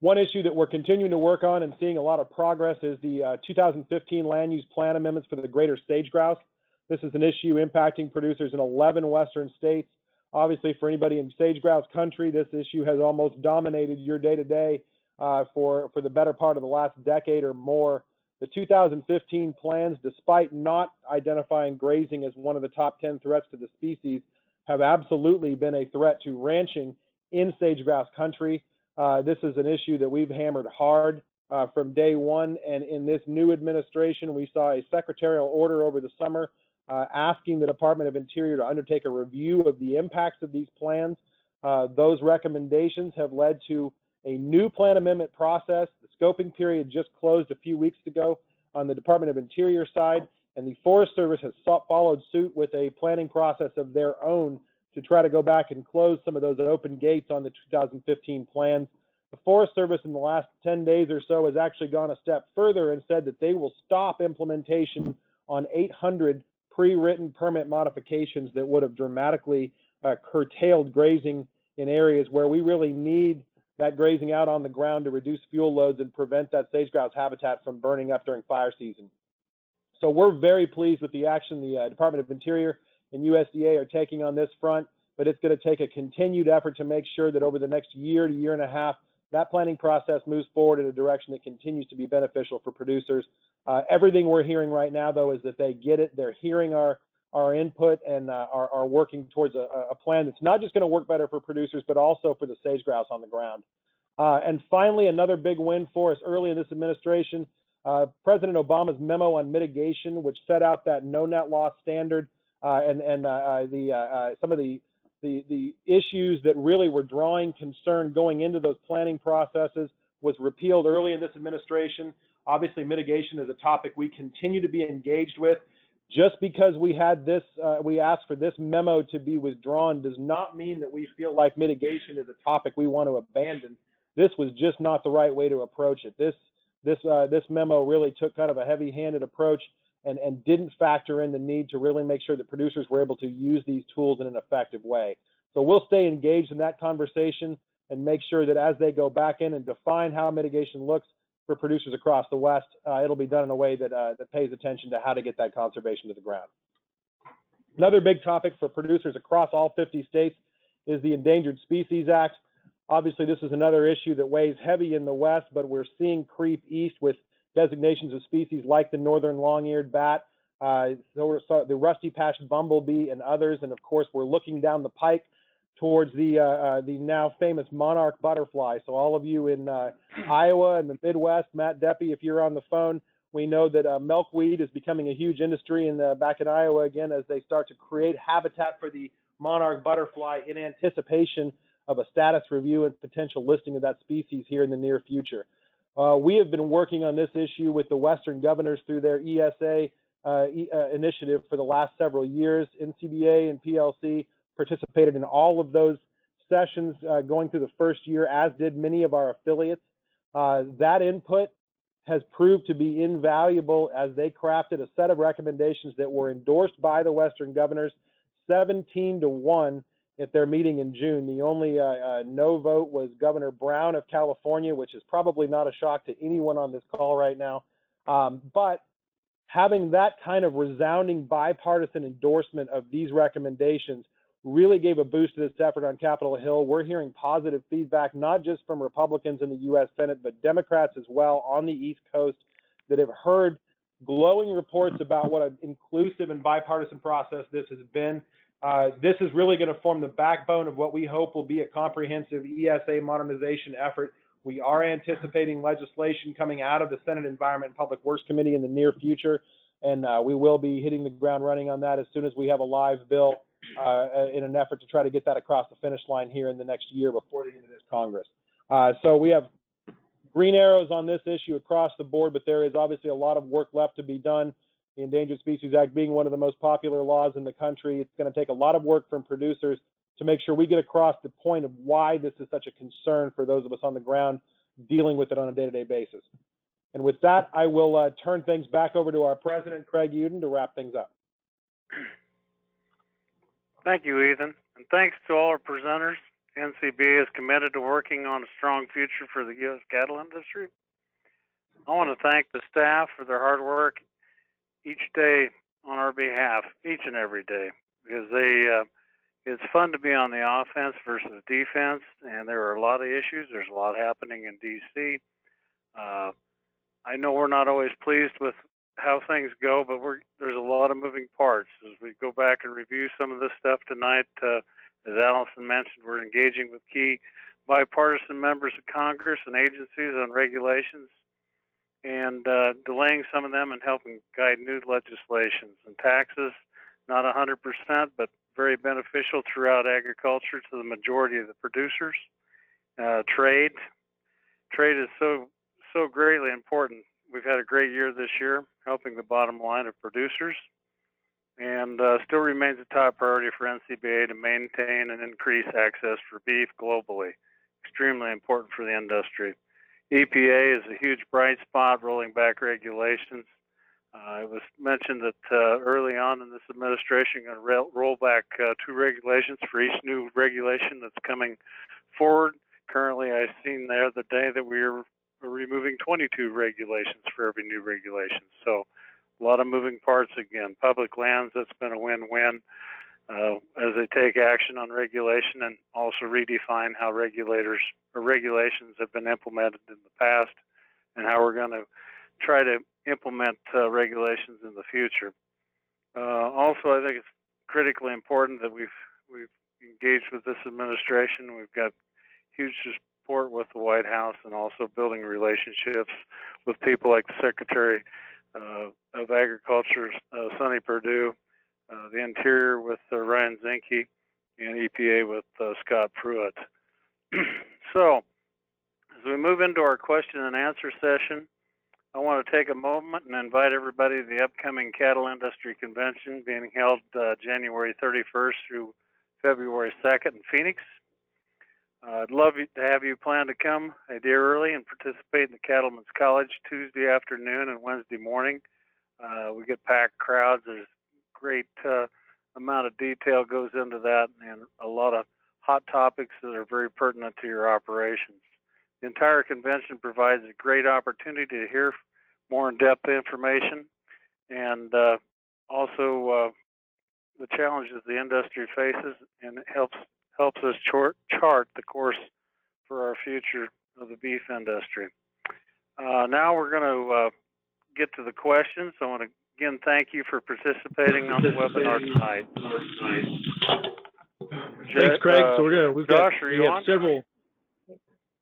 One issue that we're continuing to work on and seeing a lot of progress is the uh, 2015 land use plan amendments for the greater sage grouse. This is an issue impacting producers in 11 western states. Obviously, for anybody in sage grouse country, this issue has almost dominated your day to day for for the better part of the last decade or more. The 2015 plans, despite not identifying grazing as one of the top 10 threats to the species, have absolutely been a threat to ranching in sage grouse country. Uh, this is an issue that we've hammered hard uh, from day one. And in this new administration, we saw a secretarial order over the summer uh, asking the Department of Interior to undertake a review of the impacts of these plans. Uh, those recommendations have led to a new plan amendment process. The scoping period just closed a few weeks ago on the Department of Interior side, and the Forest Service has followed suit with a planning process of their own to try to go back and close some of those open gates on the 2015 plans. The Forest Service in the last 10 days or so has actually gone a step further and said that they will stop implementation on 800 pre-written permit modifications that would have dramatically uh, curtailed grazing in areas where we really need that grazing out on the ground to reduce fuel loads and prevent that sage grouse habitat from burning up during fire season. So we're very pleased with the action the uh, Department of Interior and USDA are taking on this front, but it's going to take a continued effort to make sure that over the next year to year and a half, that planning process moves forward in a direction that continues to be beneficial for producers. Uh, everything we're hearing right now, though, is that they get it. They're hearing our our input and uh, are, are working towards a, a plan that's not just going to work better for producers, but also for the sage grouse on the ground. Uh, and finally, another big win for us early in this administration, uh, President Obama's memo on mitigation, which set out that no net loss standard and and uh, the some of the, the the issues that really were drawing concern going into those planning processes was repealed early in this administration. Obviously, mitigation is a topic we continue to be engaged with. Just because we had this, uh, we asked for this memo to be withdrawn does not mean that we feel like mitigation is a topic we want to abandon. This was just not the right way to approach it. This this uh, this memo really took kind of a heavy-handed approach and, and didn't factor in the need to really make sure that producers were able to use these tools in an effective way. So we'll stay engaged in that conversation and make sure that as they go back in and define how mitigation looks for producers across the West, uh, it'll be done in a way that, uh, that pays attention to how to get that conservation to the ground. Another big topic for producers across all 50 states is the Endangered Species Act. Obviously, this is another issue that weighs heavy in the West, but we're seeing creep east with designations of species like the northern long-eared bat, uh, the rusty patched bumblebee, and others. And of course, we're looking down the pike towards the uh, uh, the now famous monarch butterfly. So all of you in uh, Iowa and the Midwest, Matt Deppie, if you're on the phone, we know that uh, milkweed is becoming a huge industry in the, back in Iowa again as they start to create habitat for the monarch butterfly in anticipation of a status review and potential listing of that species here in the near future. Uh, we have been working on this issue with the Western governors through their ESA uh, e, uh, initiative for the last several years. NCBA and PLC participated in all of those sessions uh, going through the first year, as did many of our affiliates. Uh, that input has proved to be invaluable as they crafted a set of recommendations that were endorsed by the Western governors 17 to 1 at their meeting in June. The only uh, uh, no vote was Governor Brown of California, which is probably not a shock to anyone on this call right now. Um, but having that kind of resounding bipartisan endorsement of these recommendations really gave a boost to this effort on Capitol Hill. We're hearing positive feedback, not just from Republicans in the U.S. Senate, but Democrats as well on the East Coast that have heard glowing reports about what an inclusive and bipartisan process this has been. Uh, this is really going to form the backbone of what we hope will be a comprehensive ESA modernization effort. We are anticipating legislation coming out of the Senate Environment and Public Works Committee in the near future, and uh, we will be hitting the ground running on that as soon as we have a live bill uh, in an effort to try to get that across the finish line here in the next year before the end of this Congress. Uh, so we have green arrows on this issue across the board, but there is obviously a lot of work left to be done. The Endangered Species Act being one of the most popular laws in the country, it's going to take a lot of work from producers to make sure we get across the point of why this is such a concern for those of us on the ground dealing with it on a day-to-day basis. And with that, I will uh, turn things back over to our president, Craig Uden, to wrap things up. Thank you, Ethan. And thanks to all our presenters. NCBA is committed to working on a strong future for the U.S. cattle industry. I want to thank the staff for their hard work each day on our behalf, each and every day, because they uh, it's fun to be on the offense versus defense, and there are a lot of issues. There's a lot happening in D.C. Uh, I know we're not always pleased with how things go, but there's a lot of moving parts. As we go back and review some of this stuff tonight, uh, as Allison mentioned, we're engaging with key bipartisan members of Congress and agencies on regulations and uh, delaying some of them and helping guide new legislations and taxes. Not 100%, but very beneficial throughout agriculture to the majority of the producers. Uh, trade, trade is so so greatly important. We've had a great year this year, helping the bottom line of producers, and uh, still remains a top priority for NCBA to maintain and increase access for beef globally. Extremely important for the industry. EPA is a huge bright spot, rolling back regulations uh, it was mentioned that uh, early on in this administration, going to roll back uh, two regulations for each new regulation that's coming forward. Currently, I've seen there the day that we are removing 22 regulations for every new regulation. So, a lot of moving parts again. Public lands, that's been a win-win uh, as they take action on regulation and also redefine how regulators or regulations have been implemented in the past and how we're going to try to implement uh, regulations in the future. Uh, also, I think it's critically important that we've we've engaged with this administration. We've got huge support with the White House and also building relationships with people like the Secretary uh, of Agriculture, uh, Sonny Perdue, uh, the Interior with uh, Ryan Zinke, and EPA with Scott Pruitt. so, as we move into our question and answer session, I want to take a moment and invite everybody to the upcoming Cattle Industry Convention being held uh, January 31st through February 2nd in Phoenix. Uh, I'd love to have you plan to come a day early and participate in the Cattlemen's College Tuesday afternoon and Wednesday morning. Uh, we get packed crowds. There's great uh, amount of detail goes into that and a lot of hot topics that are very pertinent to your operations. The entire convention provides a great opportunity to hear more in-depth information and uh, also uh, the challenges the industry faces and it helps helps us chart, chart the course for our future of the beef industry. Uh, now we're going to uh, get to the questions. I want to again thank you for participating on the webinar tonight. Thanks, Craig. so we're uh, going to we've Josh, got are we you have on? several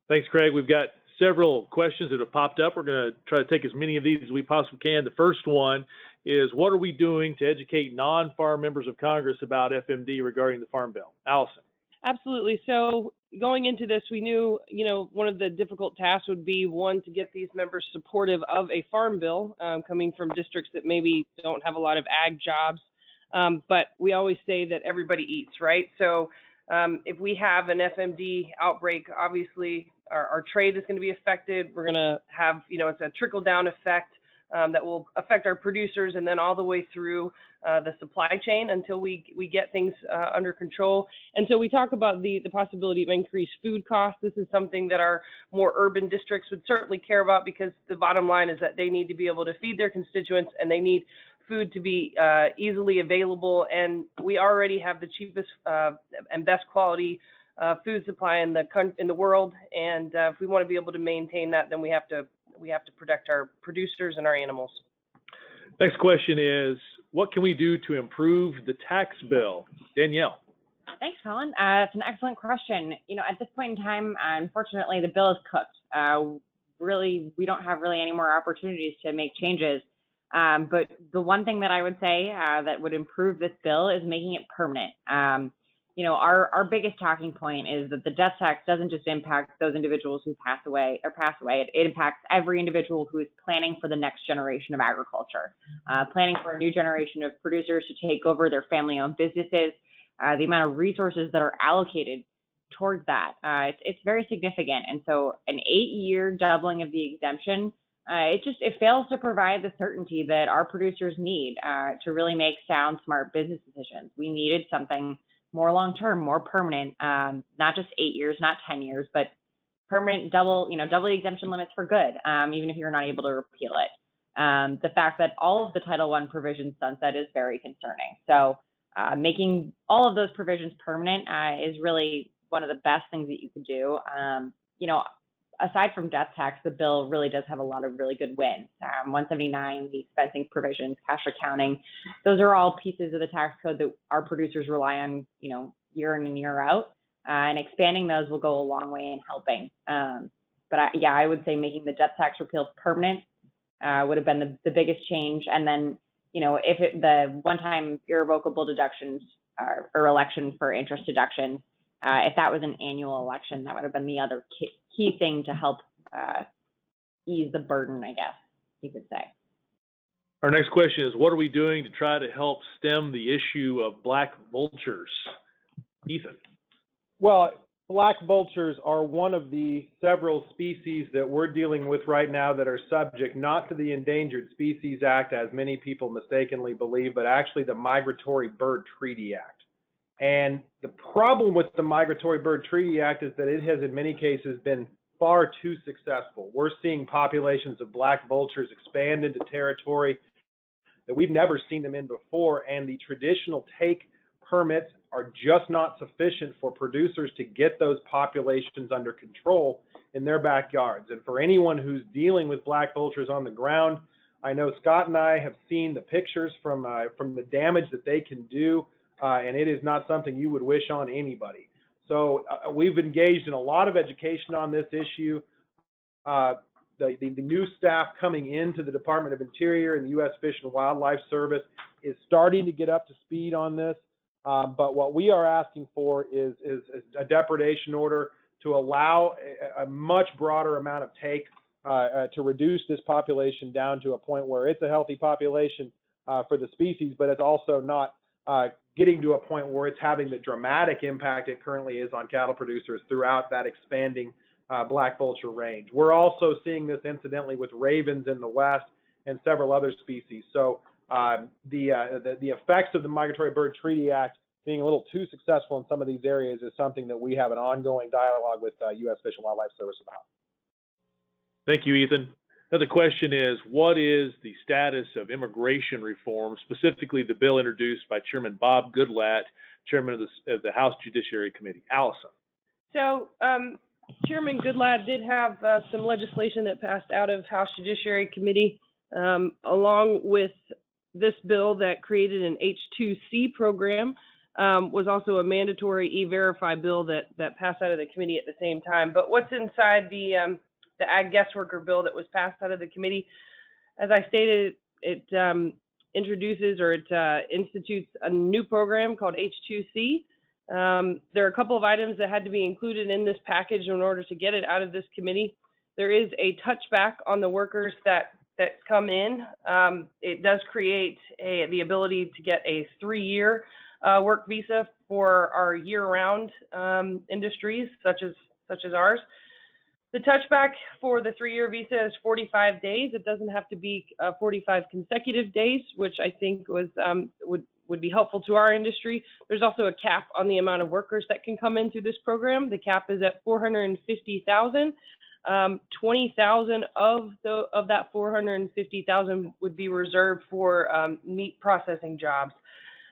Thanks, Craig. We've got several questions that have popped up. We're going to try to take as many of these as we possibly can. The first one is what are we doing to educate non-farm members of Congress about FMD regarding the Farm Bill? Allison. Absolutely. So going into this, we knew, you know, one of the difficult tasks would be one to get these members supportive of a farm bill um, coming from districts that maybe don't have a lot of ag jobs. Um, but we always say that everybody eats, right? So um, if we have an FMD outbreak, obviously our, our trade is going to be affected. We're going to have, you know, it's a trickle down effect um, that will affect our producers and then all the way through uh, the supply chain until we we get things uh, under control. And so we talk about the the possibility of increased food costs. This is something that our more urban districts would certainly care about because the bottom line is that they need to be able to feed their constituents and they need food to be uh, easily available. And we already have the cheapest uh, and best quality uh, food supply in the in the world. And uh, if we want to be able to maintain that, then we have to we have to protect our producers and our animals. Next question is, what can we do to improve the tax bill? Danielle. Thanks, Colin. Uh, it's an excellent question. You know, at this point in time, unfortunately, the bill is cooked. Uh, really, we don't have really any more opportunities to make changes. Um, but the one thing that I would say uh, that would improve this bill is making it permanent. Um, you know, our, our biggest talking point is that the death tax doesn't just impact those individuals who pass away or pass away. It, it impacts every individual who is planning for the next generation of agriculture, uh, planning for a new generation of producers to take over their family-owned businesses. Uh, the amount of resources that are allocated towards that, uh, it's, it's very significant. And so, an eight-year doubling of the exemption uh, it just it fails to provide the certainty that our producers need uh, to really make sound, smart business decisions. We needed something more long term, more permanent, um, not just eight years, not ten years, but permanent double, you know, double the exemption limits for good, um, even if you're not able to repeal it. Um, the fact that all of the Title I provisions sunset is very concerning. So uh, making all of those provisions permanent uh, is really one of the best things that you could do. Um, you know, aside from death tax, the bill really does have a lot of really good wins. Um, 179, the expensing provisions, cash accounting, those are all pieces of the tax code that our producers rely on, you know, year in and year out. Uh, and expanding those will go a long way in helping. Um, but I, yeah, I would say making the death tax repeal permanent uh, would have been the, the biggest change. And then, you know, if it, the one-time irrevocable deductions uh, or election for interest deductions, uh, if that was an annual election, that would have been the other key thing to help uh, ease the burden, I guess you could say. Our next question is, what are we doing to try to help stem the issue of black vultures? Ethan. Well, black vultures are one of the several species that we're dealing with right now that are subject not to the Endangered Species Act, as many people mistakenly believe, but actually the Migratory Bird Treaty Act. And the problem with the Migratory Bird Treaty Act is that it has, in many cases, been far too successful. We're seeing populations of black vultures expand into territory that we've never seen them in before, and the traditional take permits are just not sufficient for producers to get those populations under control in their backyards. And for anyone who's dealing with black vultures on the ground, I know Scott and I have seen the pictures from uh, from the damage that they can do uh, and it is not something you would wish on anybody. So uh, we've engaged in a lot of education on this issue. Uh, the, the, the, new staff coming into the Department of Interior and the U.S. Fish and Wildlife Service is starting to get up to speed on this. Um, but what we are asking for is, is, a depredation order to allow a, a much broader amount of take uh, uh, to reduce this population down to a point where it's a healthy population for the species, but it's also not getting to a point where it's having the dramatic impact it currently is on cattle producers throughout that expanding uh, black vulture range. We're also seeing this incidentally with ravens in the west and several other species. So uh, the, uh, the, the effects of the Migratory Bird Treaty Act being a little too successful in some of these areas is something that we have an ongoing dialogue with U.S. Uh, Fish and Wildlife Service about. Thank you, Ethan. Now, the question is, what is the status of immigration reform, specifically the bill introduced by Chairman Bob Goodlatte, Chairman of the, of the House Judiciary Committee? Allison. So, um, Chairman Goodlatte did have uh, some legislation that passed out of House Judiciary Committee, um, along with this bill that created an H2C program. Um, was also a mandatory e-verify bill that that passed out of the committee at the same time. But what's inside the um, the ag guest worker bill that was passed out of the committee. As I stated, it um, introduces or it uh, institutes a new program called H2C. Um, there are a couple of items that had to be included in this package in order to get it out of this committee. There is a touchback on the workers that that come in. Um, it does create a, the ability to get a three-year uh, work visa for our year-round um, industries, such as such as ours. The touchback for the three-year visa is 45 days. It doesn't have to be uh, 45 consecutive days, which I think was um, would would be helpful to our industry. There's also a cap on the amount of workers that can come into this program. The cap is at 450,000. Um, 20,000 of the of that 450,000 would be reserved for um, meat processing jobs.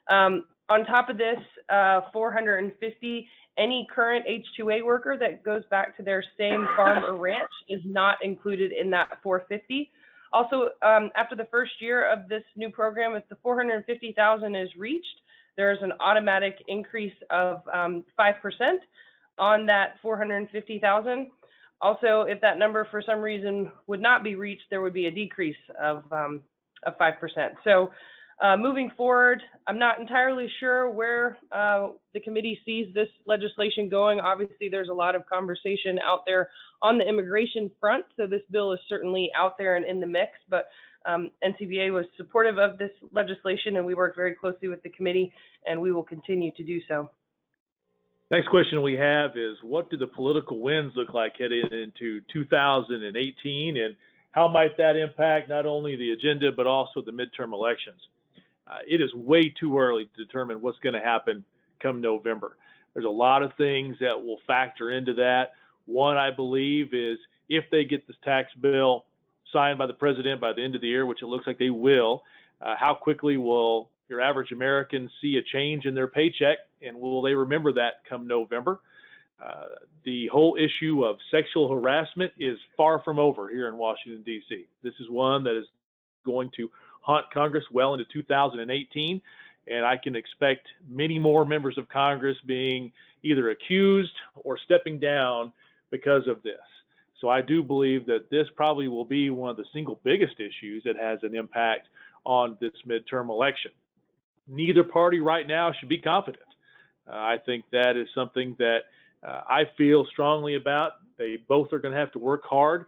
Um, on top of this, uh, 450 any current H-2A worker that goes back to their same farm or ranch is not included in that 450. Also, um, after the first year of this new program, if the 450,000 is reached, there's an automatic increase of um, 5% on that 450,000. Also, if that number for some reason would not be reached, there would be a decrease of, um, of 5%. So uh, moving forward, I'm not entirely sure where uh, the committee sees this legislation going. Obviously, there's a lot of conversation out there on the immigration front, so this bill is certainly out there and in the mix. But um, NCBA was supportive of this legislation, and we worked very closely with the committee, and we will continue to do so. Next question we have is what do the political winds look like heading into 2018 and how might that impact not only the agenda but also the midterm elections? Uh, it is way too early to determine what's going to happen come November. There's a lot of things that will factor into that. One, I believe, is if they get this tax bill signed by the president by the end of the year, which it looks like they will, uh, how quickly will your average American see a change in their paycheck, and will they remember that come November? Uh, the whole issue of sexual harassment is far from over here in Washington, D.C. This is one that is going to haunt Congress well into 2018. And I can expect many more members of Congress being either accused or stepping down because of this. So I do believe that this probably will be one of the single biggest issues that has an impact on this midterm election. Neither party right now should be confident. Uh, I think that is something that uh, I feel strongly about. They both are going to have to work hard.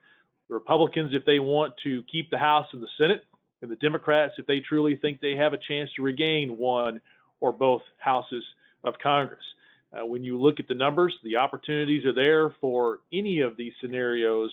The Republicans, if they want to keep the House and the Senate, and the Democrats if they truly think they have a chance to regain one or both houses of Congress. Uh, when you look at the numbers, the opportunities are there for any of these scenarios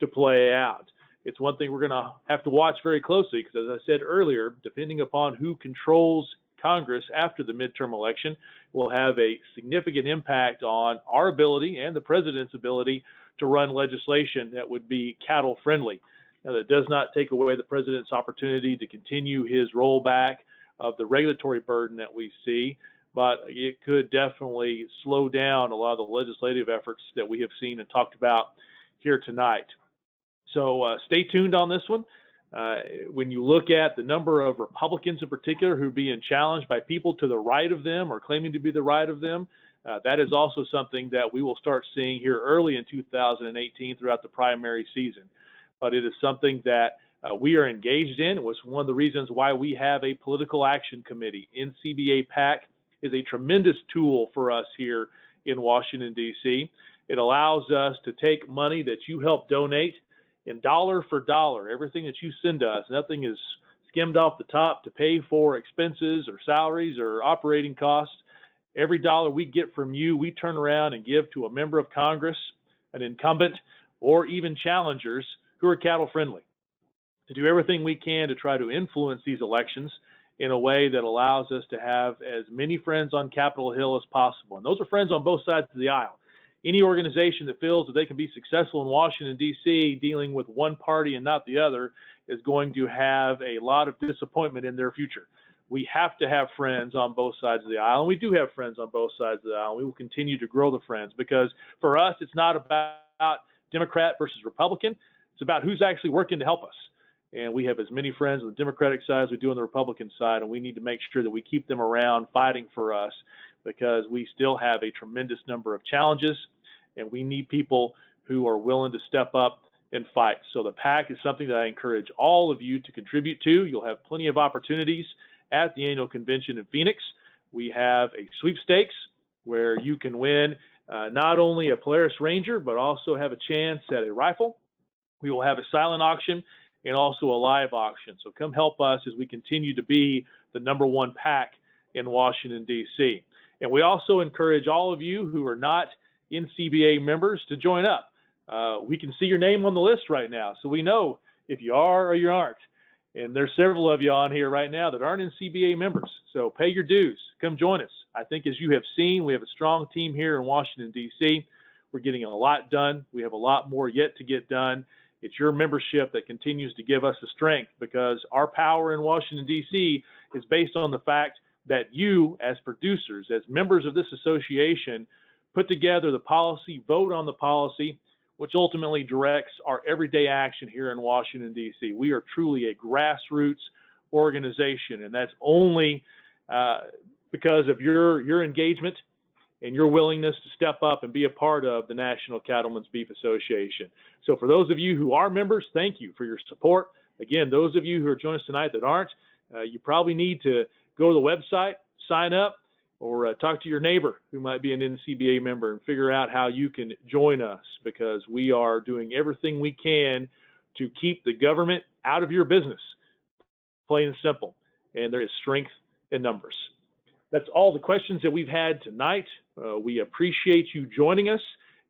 to play out. It's one thing we're going to have to watch very closely because, as I said earlier, depending upon who controls Congress after the midterm election, will have a significant impact on our ability and the president's ability to run legislation that would be cattle friendly. Now, that does not take away the president's opportunity to continue his rollback of the regulatory burden that we see, but it could definitely slow down a lot of the legislative efforts that we have seen and talked about here tonight. So uh, stay tuned on this one. Uh, when you look at the number of Republicans in particular who are being challenged by people to the right of them or claiming to be the right of them, uh, that is also something that we will start seeing here early in 2018 throughout the primary season but it is something that uh, we are engaged in. It was one of the reasons why we have a political action committee. NCBA PAC is a tremendous tool for us here in Washington, D.C. It allows us to take money that you help donate in dollar for dollar, everything that you send us, nothing is skimmed off the top to pay for expenses or salaries or operating costs. Every dollar we get from you, we turn around and give to a member of Congress, an incumbent, or even challengers who are cattle friendly, to do everything we can to try to influence these elections in a way that allows us to have as many friends on Capitol Hill as possible. And those are friends on both sides of the aisle. Any organization that feels that they can be successful in Washington, D.C., dealing with one party and not the other, is going to have a lot of disappointment in their future. We have to have friends on both sides of the aisle, and we do have friends on both sides of the aisle. We will continue to grow the friends because for us, it's not about Democrat versus Republican. It's about who's actually working to help us. And we have as many friends on the Democratic side as we do on the Republican side, and we need to make sure that we keep them around fighting for us because we still have a tremendous number of challenges, and we need people who are willing to step up and fight. So the PAC is something that I encourage all of you to contribute to. You'll have plenty of opportunities at the annual convention in Phoenix. We have a sweepstakes where you can win uh, not only a Polaris Ranger, but also have a chance at a rifle we will have a silent auction and also a live auction. So come help us as we continue to be the number one PAC in Washington, D.C. And we also encourage all of you who are not NCBA members to join up. uh, we can see your name on the list right now. So we know if you are or you aren't. And there's several of you on here right now that aren't NCBA members. So pay your dues. Come join us. I think as you have seen, we have a strong team here in Washington, D.C. We're getting a lot done. We have a lot more yet to get done. It's your membership that continues to give us the strength because our power in Washington, D.C. is based on the fact that you, as producers, as members of this association, put together the policy, vote on the policy, which ultimately directs our everyday action here in Washington, D.C. We are truly a grassroots organization, and that's only uh, because of your, your engagement and your willingness to step up and be a part of the National Cattlemen's Beef Association. So for those of you who are members, thank you for your support. Again, those of you who are joining us tonight that aren't, uh, you probably need to go to the website, sign up, or uh, talk to your neighbor who might be an NCBA member and figure out how you can join us because we are doing everything we can to keep the government out of your business. Plain and simple. And there is strength in numbers. That's all the questions that we've had tonight. Uh, we appreciate you joining us,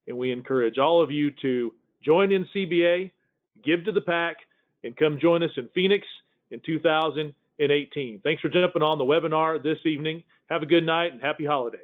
and we encourage all of you to join NCBA, give to the PAC, and come join us in Phoenix in 2018. Thanks for jumping on the webinar this evening. Have a good night and happy holidays.